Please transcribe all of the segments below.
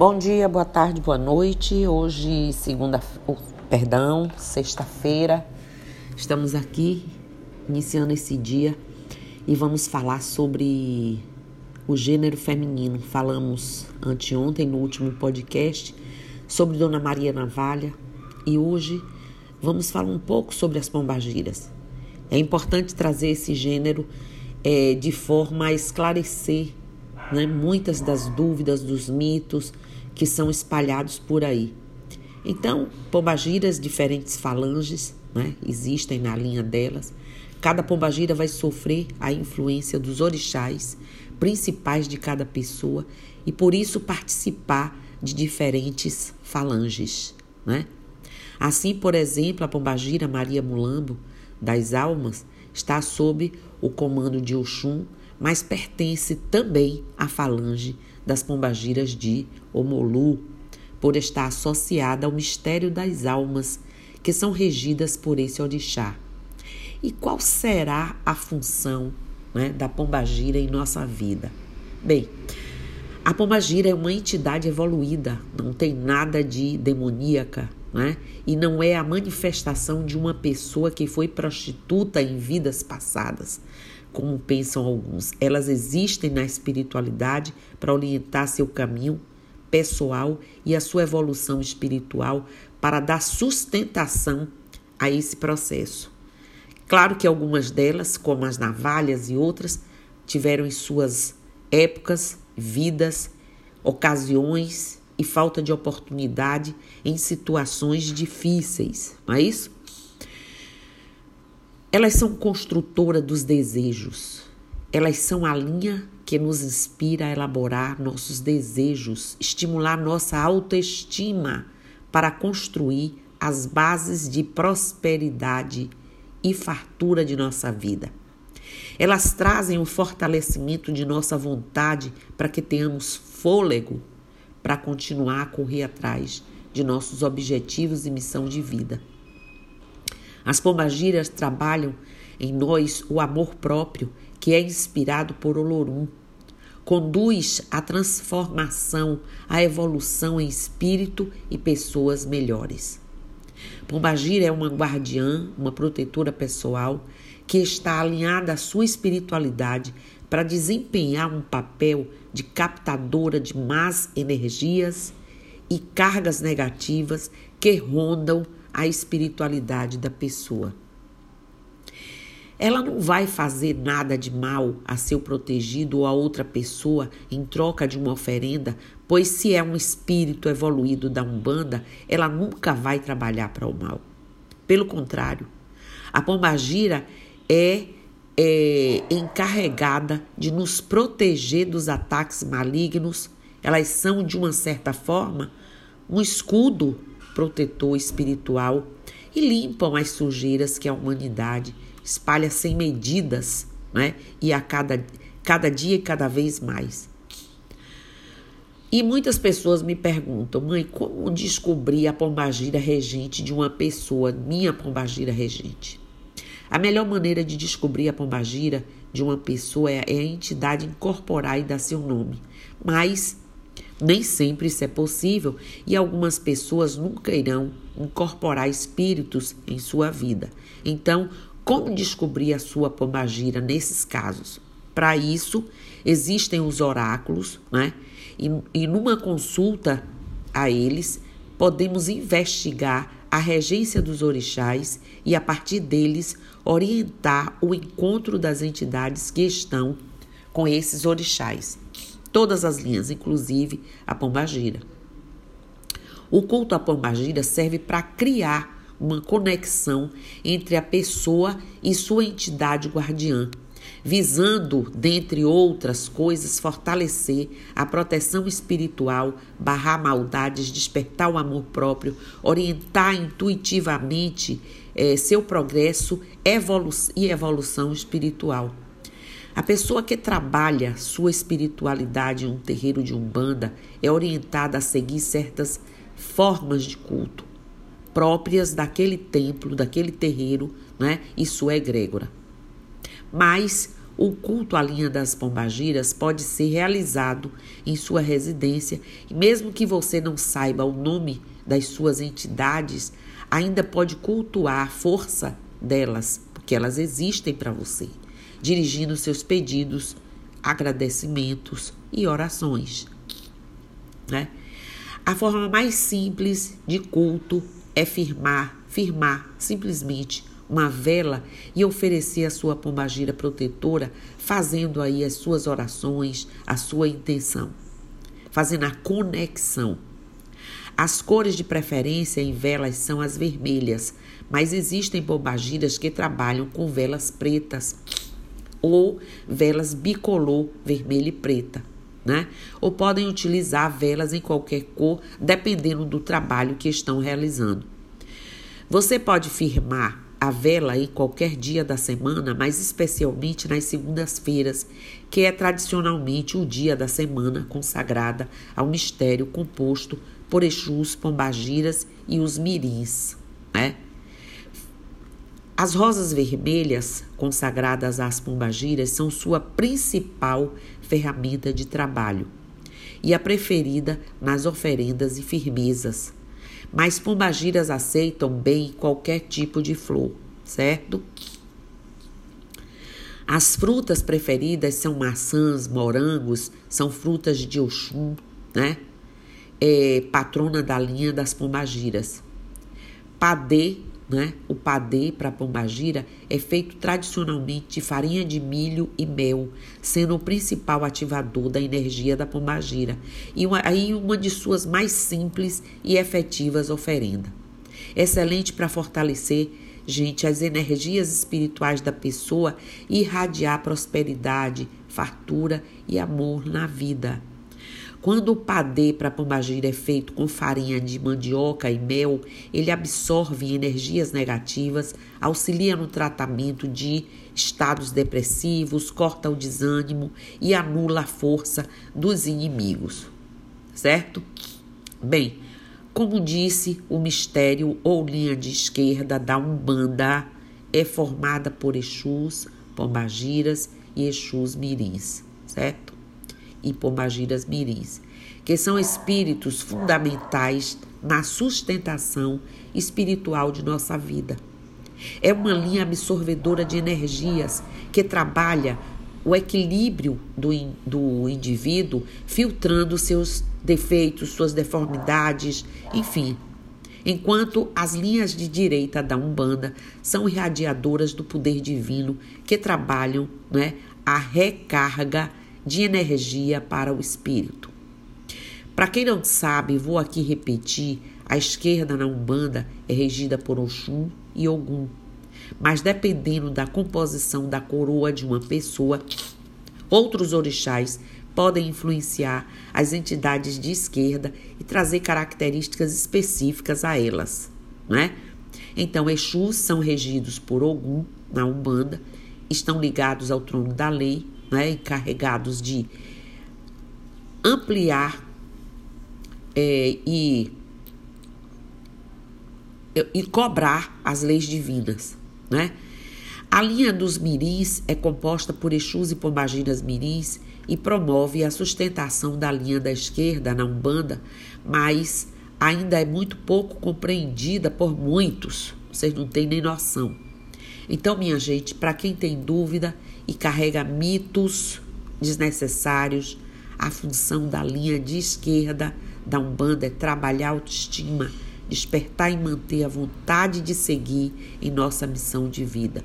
Bom dia, boa tarde, boa noite. Hoje, segunda, perdão, sexta-feira, estamos aqui iniciando esse dia e vamos falar sobre o gênero feminino. Falamos anteontem no último podcast sobre Dona Maria Navalha e hoje vamos falar um pouco sobre as pombagiras. É importante trazer esse gênero é, de forma a esclarecer né, muitas das dúvidas, dos mitos que são espalhados por aí. Então, pombagiras, diferentes falanges, né, existem na linha delas. Cada pombagira vai sofrer a influência dos orixás principais de cada pessoa e por isso participar de diferentes falanges, né? Assim, por exemplo, a pombagira Maria Mulambo das Almas está sob o comando de Oxum, mas pertence também à falange das pombagiras de Omolu, por estar associada ao mistério das almas que são regidas por esse orixá. E qual será a função né, da pombagira em nossa vida? Bem, a pombagira é uma entidade evoluída, não tem nada de demoníaca, né? E não é a manifestação de uma pessoa que foi prostituta em vidas passadas, como pensam alguns. Elas existem na espiritualidade para orientar seu caminho pessoal e a sua evolução espiritual para dar sustentação a esse processo. Claro que algumas delas, como as navalhas e outras, tiveram em suas épocas vidas, ocasiões e falta de oportunidade em situações difíceis, não é isso? Elas são construtora dos desejos. Elas são a linha que nos inspira a elaborar nossos desejos, estimular nossa autoestima para construir as bases de prosperidade e fartura de nossa vida. Elas trazem o fortalecimento de nossa vontade para que tenhamos fôlego para continuar a correr atrás de nossos objetivos e missão de vida. As pombagiras trabalham em nós o amor próprio, que é inspirado por Olorum. Conduz a transformação, a evolução em espírito e pessoas melhores. Pombagira é uma guardiã, uma protetora pessoal que está alinhada à sua espiritualidade para desempenhar um papel de captadora de más energias e cargas negativas que rondam a espiritualidade da pessoa. Ela não vai fazer nada de mal a seu protegido ou a outra pessoa em troca de uma oferenda, pois se é um espírito evoluído da Umbanda, ela nunca vai trabalhar para o mal. Pelo contrário, a pombagira é, é encarregada de nos proteger dos ataques malignos. Elas são, de uma certa forma, um escudo protetor espiritual e limpam as sujeiras que a humanidade espalha sem medidas, né? E a cada, cada dia e cada vez mais. E muitas pessoas me perguntam, mãe, como descobrir a pombagira regente de uma pessoa, minha pombagira regente? A melhor maneira de descobrir a pombagira de uma pessoa é, a entidade incorporar e dar seu nome. Mas nem sempre isso é possível e algumas pessoas nunca irão incorporar espíritos em sua vida. Então, como descobrir a sua pombagira nesses casos? Para isso, existem os oráculos, né? E, e numa consulta a eles, podemos investigar a regência dos orixás e, a partir deles, orientar o encontro das entidades que estão com esses orixás. Todas as linhas, inclusive a pombagira. O culto à pombagira serve para criar uma conexão entre a pessoa e sua entidade guardiã visando, dentre outras coisas, fortalecer a proteção espiritual, barrar maldades, despertar o amor próprio, orientar intuitivamente eh, seu progresso evolu e evolução espiritual. A pessoa que trabalha sua espiritualidade em um terreiro de umbanda é orientada a seguir certas formas de culto próprias daquele templo, daquele terreiro, né, e sua egrégora. Mas o culto à linha das pombagiras pode ser realizado em sua residência e, mesmo que você não saiba o nome das suas entidades, ainda pode cultuar a força delas, porque elas existem para você, dirigindo seus pedidos, agradecimentos e orações. Né? A forma mais simples de culto é firmar, firmar simplesmente uma vela e oferecer a sua pombagira protetora, fazendo aí as suas orações, a sua intenção, fazendo a conexão. As cores de preferência em velas são as vermelhas, mas existem pombagiras que trabalham com velas pretas ou velas bicolor, vermelha e preta. Né? Ou podem utilizar velas em qualquer cor, dependendo do trabalho que estão realizando. Você pode firmar a vela em qualquer dia da semana, mas especialmente nas segundas-feiras, que é tradicionalmente o dia da semana consagrada ao mistério composto por Exus, Pombagiras e os Mirins. Né? As rosas vermelhas, consagradas às pombagiras, são sua principal ferramenta de trabalho e a preferida nas oferendas e firmezas mas pombagiras aceitam bem qualquer tipo de flor, certo? As frutas preferidas são maçãs, morangos, são frutas de Oxum, né? É, patrona da linha das pombagiras. Padê né? O padê para pombagira é feito tradicionalmente de farinha de milho e mel, sendo o principal ativador da energia da pombagira e uma, aí uma de suas mais simples e efetivas oferendas. Excelente para fortalecer, gente, as energias espirituais da pessoa e irradiar prosperidade, fartura e amor na vida. Quando o padê para pombagira é feito com farinha de mandioca e mel, ele absorve energias negativas, auxilia no tratamento de estados depressivos, corta o desânimo e anula a força dos inimigos. Certo? Bem, como disse, o mistério ou linha de esquerda da Umbanda é formada por Exus, Pombagiras e Exus Mirins, certo? E Pombagiras Mirins, que são espíritos fundamentais na sustentação espiritual de nossa vida. É uma linha absorvedora de energias que trabalha o equilíbrio do, do indivíduo, filtrando seus defeitos, suas deformidades, enfim. Enquanto as linhas de direita da Umbanda são irradiadoras do poder divino que trabalham né, a recarga de energia para o espírito. Para quem não sabe, vou aqui repetir: a esquerda na Umbanda é regida por Oxum e Ogum. Mas dependendo da composição da coroa de uma pessoa, outros orixás podem influenciar as entidades de esquerda e trazer características específicas a elas, né? Então, Exus são regidos por Ogum na Umbanda, estão ligados ao trono da lei né, encarregados de ampliar é, e, e cobrar as leis divinas. Né? A linha dos mirins é composta por Exus e Pombagiras mirins e promove a sustentação da linha da esquerda na Umbanda, mas ainda é muito pouco compreendida por muitos. Vocês não têm nem noção. Então, minha gente, para quem tem dúvida, e carrega mitos desnecessários. A função da linha de esquerda da Umbanda é trabalhar a autoestima, despertar e manter a vontade de seguir em nossa missão de vida.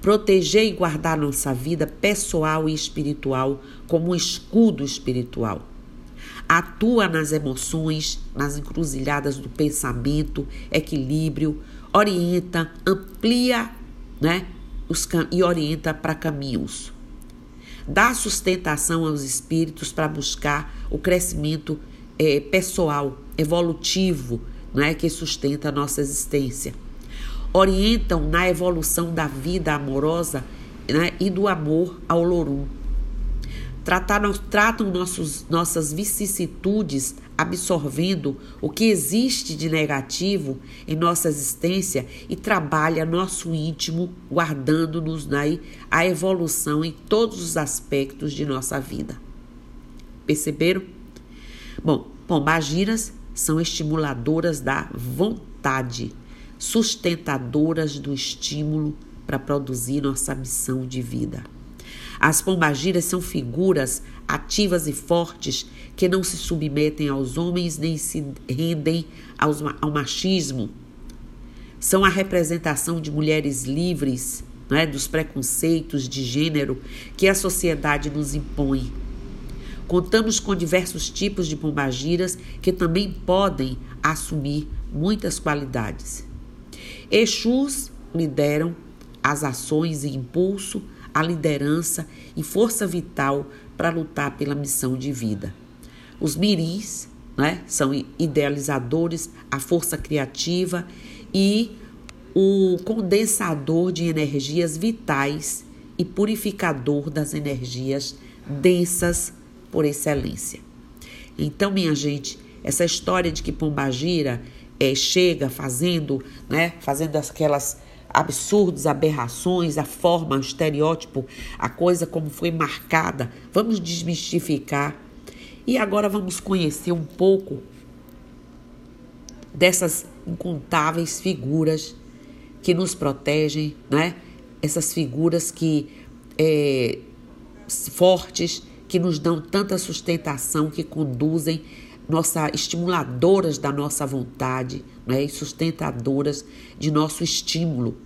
Proteger e guardar nossa vida pessoal e espiritual como um escudo espiritual. Atua nas emoções, nas encruzilhadas do pensamento, equilíbrio, orienta, amplia né, os, e orienta para caminhos. Dá sustentação aos espíritos para buscar o crescimento é, pessoal, evolutivo, né, que sustenta a nossa existência. Orientam na evolução da vida amorosa né, e do amor ao Lorum. Tratam, tratam nossos, nossas vicissitudes, absorvendo o que existe de negativo em nossa existência e trabalha nosso íntimo, guardando-nos a evolução em todos os aspectos de nossa vida. Perceberam? Bom, pombagiras são estimuladoras da vontade, sustentadoras do estímulo para produzir nossa missão de vida. As pombagiras são figuras ativas e fortes que não se submetem aos homens nem se rendem aos, ao machismo. São a representação de mulheres livres é, dos preconceitos de gênero que a sociedade nos impõe. Contamos com diversos tipos de pombagiras que também podem assumir muitas qualidades. Exus lideram as ações e impulso a liderança e força vital para lutar pela missão de vida. Os mirins né, são idealizadores, a força criativa e o condensador de energias vitais e purificador das energias densas por excelência. Então, minha gente, essa história de que Pombagira é, chega fazendo, né, fazendo aquelas absurdos, aberrações, a forma, o estereótipo, a coisa como foi marcada. Vamos desmistificar. E agora vamos conhecer um pouco dessas incontáveis figuras que nos protegem, né? Essas figuras que é, fortes, que nos dão tanta sustentação, que conduzem nossa estimuladoras da nossa vontade, né, e sustentadoras de nosso estímulo.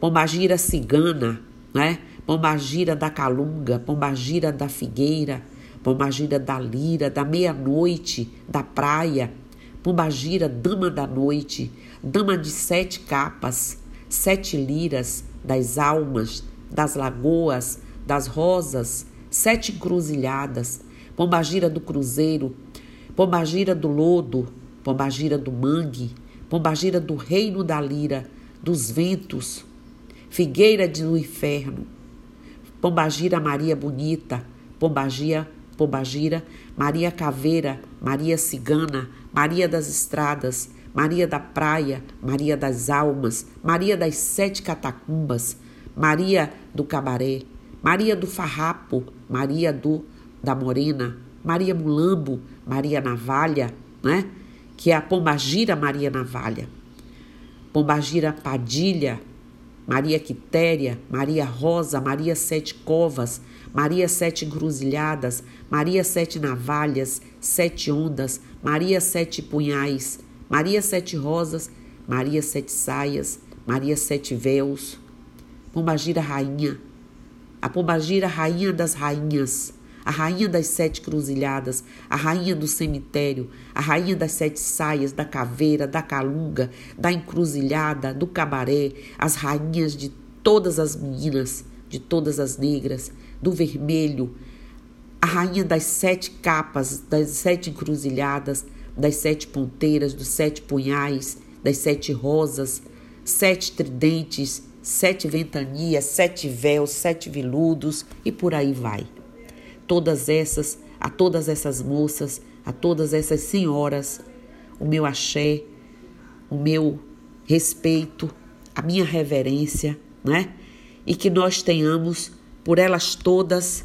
Pombagira cigana, né? Pombagira da calunga, pombagira da figueira, pombagira da lira, da meia-noite, da praia, pombagira dama da noite, dama de sete capas, sete liras, das almas, das lagoas, das rosas, sete encruzilhadas, pombagira do cruzeiro, pombagira do lodo, pombagira do mangue, pombagira do reino da lira, dos ventos, figueira do inferno, pombagira Maria bonita, pombagira, pombagira Maria caveira, Maria cigana, Maria das estradas, Maria da praia, Maria das almas, Maria das sete catacumbas, Maria do cabaré, Maria do farrapo, Maria do da morena, Maria Mulambo, Maria Navalha, né? Que é a Pombagira Maria Navalha. Pombagira Padilha, Maria Quitéria, Maria Rosa, Maria Sete Covas, Maria Sete Encruzilhadas, Maria Sete Navalhas, Sete Ondas, Maria Sete Punhais, Maria Sete Rosas, Maria Sete Saias, Maria Sete Véus, Pombagira Rainha, a Pombagira Rainha das Rainhas, a rainha das sete cruzilhadas, a rainha do cemitério, a rainha das sete saias, da caveira, da calunga, da encruzilhada, do cabaré, as rainhas de todas as meninas, de todas as negras, do vermelho, a rainha das sete capas, das sete encruzilhadas, das sete ponteiras, dos sete punhais, das sete rosas, sete tridentes, sete ventanias, sete véus, sete viludos e por aí vai todas essas, a todas essas moças, a todas essas senhoras, o meu axé, o meu respeito, a minha reverência, né? E que nós tenhamos por elas todas,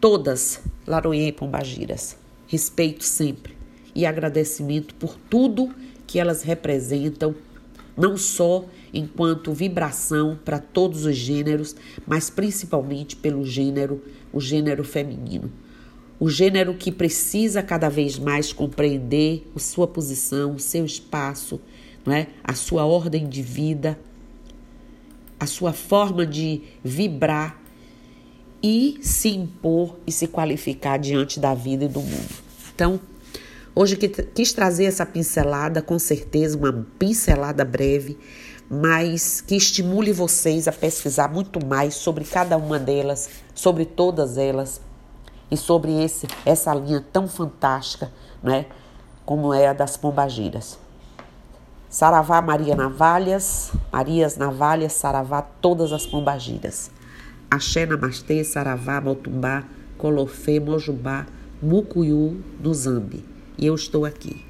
todas, Laroie e Pombagiras, respeito sempre e agradecimento por tudo que elas representam, não só enquanto vibração para todos os gêneros, mas principalmente pelo gênero o gênero feminino. O gênero que precisa cada vez mais compreender a sua posição, o seu espaço, não é? a sua ordem de vida, a sua forma de vibrar e se impor e se qualificar diante da vida e do mundo. Então, hoje quis trazer essa pincelada, com certeza, uma pincelada breve, mas que estimule vocês a pesquisar muito mais sobre cada uma delas, sobre todas elas e sobre esse essa linha tão fantástica, né, como é a das pombagiras. Saravá Maria Navalhas, Marias Navalhas, Saravá todas as pombagiras. Axé Namastê, Saravá, Motumbá, Colofé, Mojubá, Mucuyu, no Zambi. E eu estou aqui.